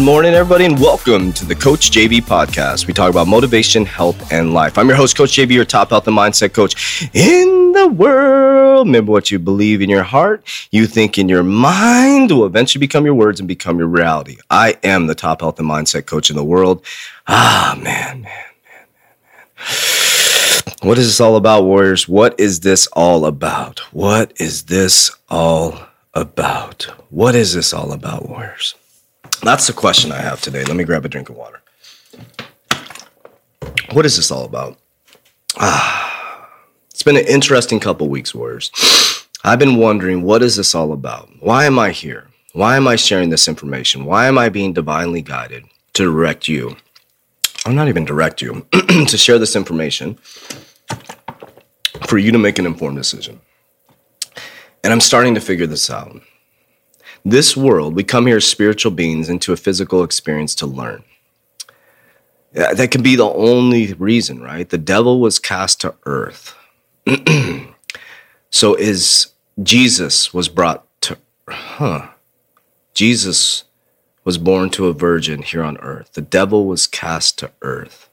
morning, everybody, and welcome to the Coach JV podcast. We talk about motivation, health, and life. I'm your host, Coach JV, your top health and mindset coach in the world. Remember what you believe in your heart, you think in your mind will eventually become your words and become your reality. I am the top health and mindset coach in the world. Ah, man, man, man, man, man. What is this all about, Warriors? What is this all about? What is this all about? What is this all about, Warriors? That's the question I have today. Let me grab a drink of water. What is this all about? Ah, it's been an interesting couple weeks, Warriors. I've been wondering, what is this all about? Why am I here? Why am I sharing this information? Why am I being divinely guided to direct you? Or not even direct you, to share this information for you to make an informed decision. And I'm starting to figure this out. This world, we come here as spiritual beings into a physical experience to learn. That can be the only reason, right? The devil was cast to earth. so is Jesus was brought to huh. Jesus was born to a virgin here on earth. The devil was cast to earth.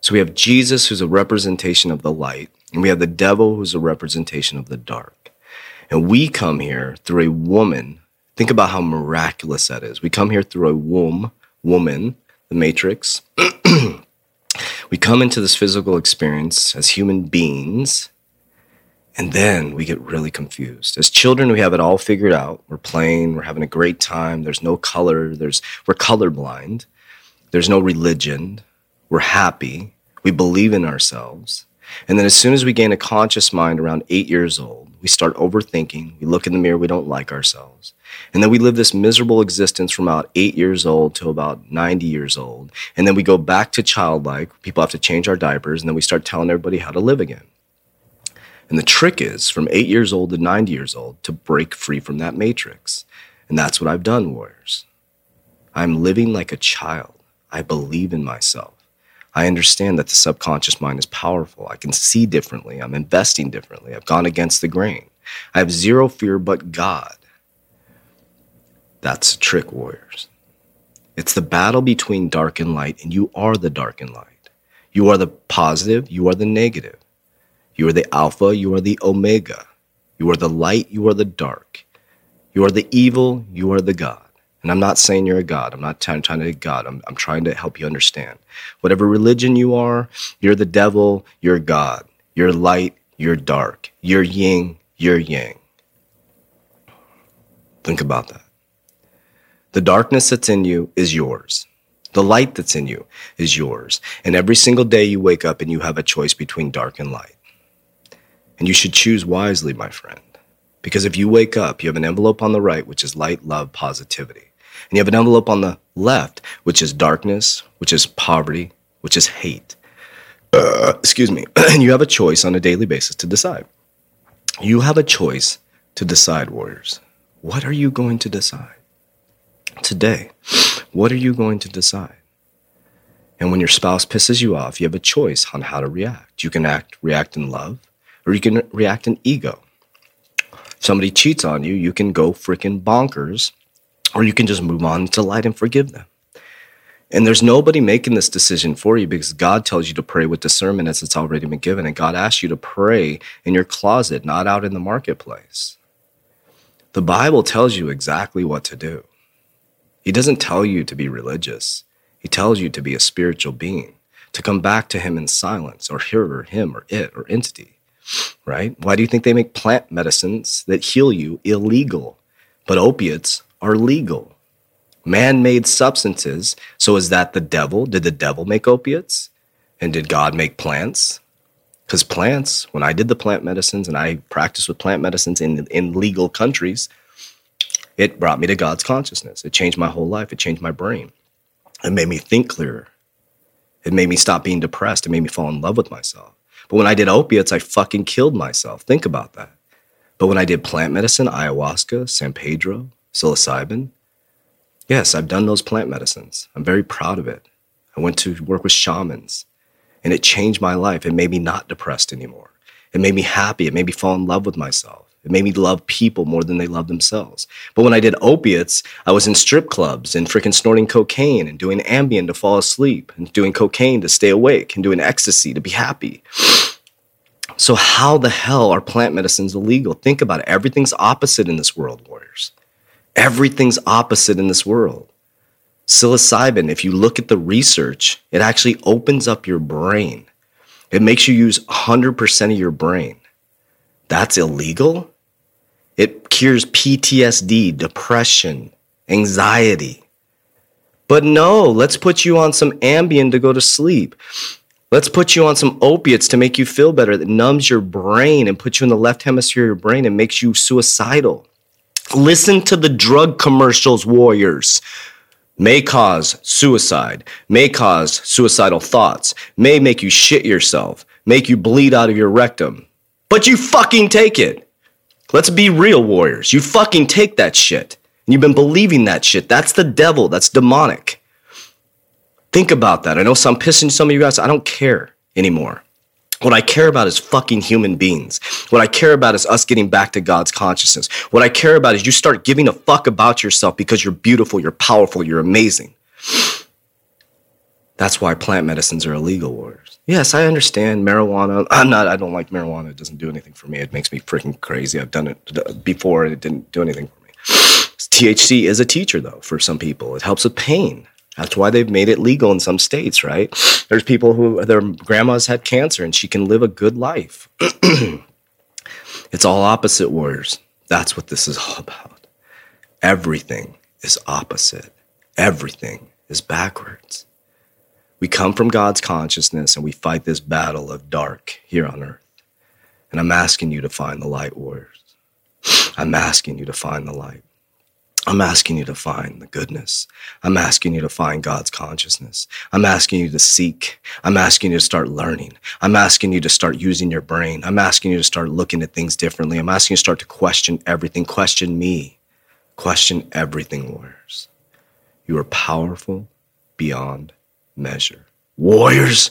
So we have Jesus who's a representation of the light, and we have the devil who's a representation of the dark. And we come here through a woman. Think about how miraculous that is. We come here through a womb, woman, the matrix. we come into this physical experience as human beings, and then we get really confused. As children, we have it all figured out. We're playing, we're having a great time. There's no color, there's we're colorblind. There's no religion. We're happy. We believe in ourselves. And then as soon as we gain a conscious mind around eight years old, we start overthinking. We look in the mirror, we don't like ourselves. And then we live this miserable existence from about eight years old to about 90 years old. And then we go back to childlike. People have to change our diapers. And then we start telling everybody how to live again. And the trick is from eight years old to 90 years old to break free from that matrix. And that's what I've done, warriors. I'm living like a child. I believe in myself. I understand that the subconscious mind is powerful. I can see differently. I'm investing differently. I've gone against the grain. I have zero fear but God. That's a trick, warriors. It's the battle between dark and light, and you are the dark and light. You are the positive, you are the negative. You are the alpha, you are the omega. You are the light, you are the dark. You are the evil, you are the God. And I'm not saying you're a God. I'm not trying, trying to be God. I'm, I'm trying to help you understand. Whatever religion you are, you're the devil, you're God. You're light, you're dark. You're yin, you're yang. Think about that. The darkness that's in you is yours. The light that's in you is yours. And every single day you wake up and you have a choice between dark and light. And you should choose wisely, my friend. Because if you wake up, you have an envelope on the right, which is light, love, positivity. And you have an envelope on the left, which is darkness, which is poverty, which is hate. Uh, excuse me. and you have a choice on a daily basis to decide. You have a choice to decide, warriors. What are you going to decide? Today, what are you going to decide? And when your spouse pisses you off, you have a choice on how to react. You can act react in love, or you can react in ego. Somebody cheats on you, you can go freaking bonkers, or you can just move on to light and forgive them. And there's nobody making this decision for you because God tells you to pray with discernment as it's already been given. And God asks you to pray in your closet, not out in the marketplace. The Bible tells you exactly what to do. He doesn't tell you to be religious, He tells you to be a spiritual being, to come back to Him in silence or hear Him or it or entity. right? Why do you think they make plant medicines that heal you illegal, but opiates are legal? Man made substances. So is that the devil? Did the devil make opiates? And did God make plants? Because plants, when I did the plant medicines and I practiced with plant medicines in, in legal countries, it brought me to God's consciousness. It changed my whole life. It changed my brain. It made me think clearer. It made me stop being depressed. It made me fall in love with myself. But when I did opiates, I fucking killed myself. Think about that. But when I did plant medicine, ayahuasca, San Pedro, psilocybin, yes, I've done those plant medicines. I'm very proud of it. I went to work with shamans and it changed my life. It made me not depressed anymore. It made me happy. It made me fall in love with myself. It made me love people more than they love themselves. But when I did opiates, I was in strip clubs and freaking snorting cocaine and doing Ambien to fall asleep and doing cocaine to stay awake and doing ecstasy to be happy. So, how the hell are plant medicines illegal? Think about it. Everything's opposite in this world, warriors. Everything's opposite in this world. Psilocybin, if you look at the research, it actually opens up your brain. It makes you use 100% of your brain. That's illegal? It cures PTSD, depression, anxiety. But no, let's put you on some Ambien to go to sleep. Let's put you on some opiates to make you feel better that numbs your brain and puts you in the left hemisphere of your brain and makes you suicidal. Listen to the drug commercials, warriors may cause suicide, may cause suicidal thoughts, may make you shit yourself, make you bleed out of your rectum. But you fucking take it. Let's be real, warriors. You fucking take that shit. And you've been believing that shit. That's the devil. That's demonic. Think about that. I know some pissing some of you guys. I don't care anymore. What I care about is fucking human beings. What I care about is us getting back to God's consciousness. What I care about is you start giving a fuck about yourself because you're beautiful, you're powerful, you're amazing. That's why plant medicines are illegal, warriors. Yes, I understand marijuana. I'm not, I don't like marijuana. It doesn't do anything for me. It makes me freaking crazy. I've done it before and it didn't do anything for me. THC is a teacher, though, for some people. It helps with pain. That's why they've made it legal in some states, right? There's people who their grandmas had cancer and she can live a good life. it's all opposite warriors. That's what this is all about. Everything is opposite. Everything is backwards. We come from God's consciousness and we fight this battle of dark here on earth. And I'm asking you to find the light, warriors. I'm asking you to find the light. I'm asking you to find the goodness. I'm asking you to find God's consciousness. I'm asking you to seek. I'm asking you to start learning. I'm asking you to start using your brain. I'm asking you to start looking at things differently. I'm asking you to start to question everything. Question me. Question everything, warriors. You are powerful beyond measure. Warriors.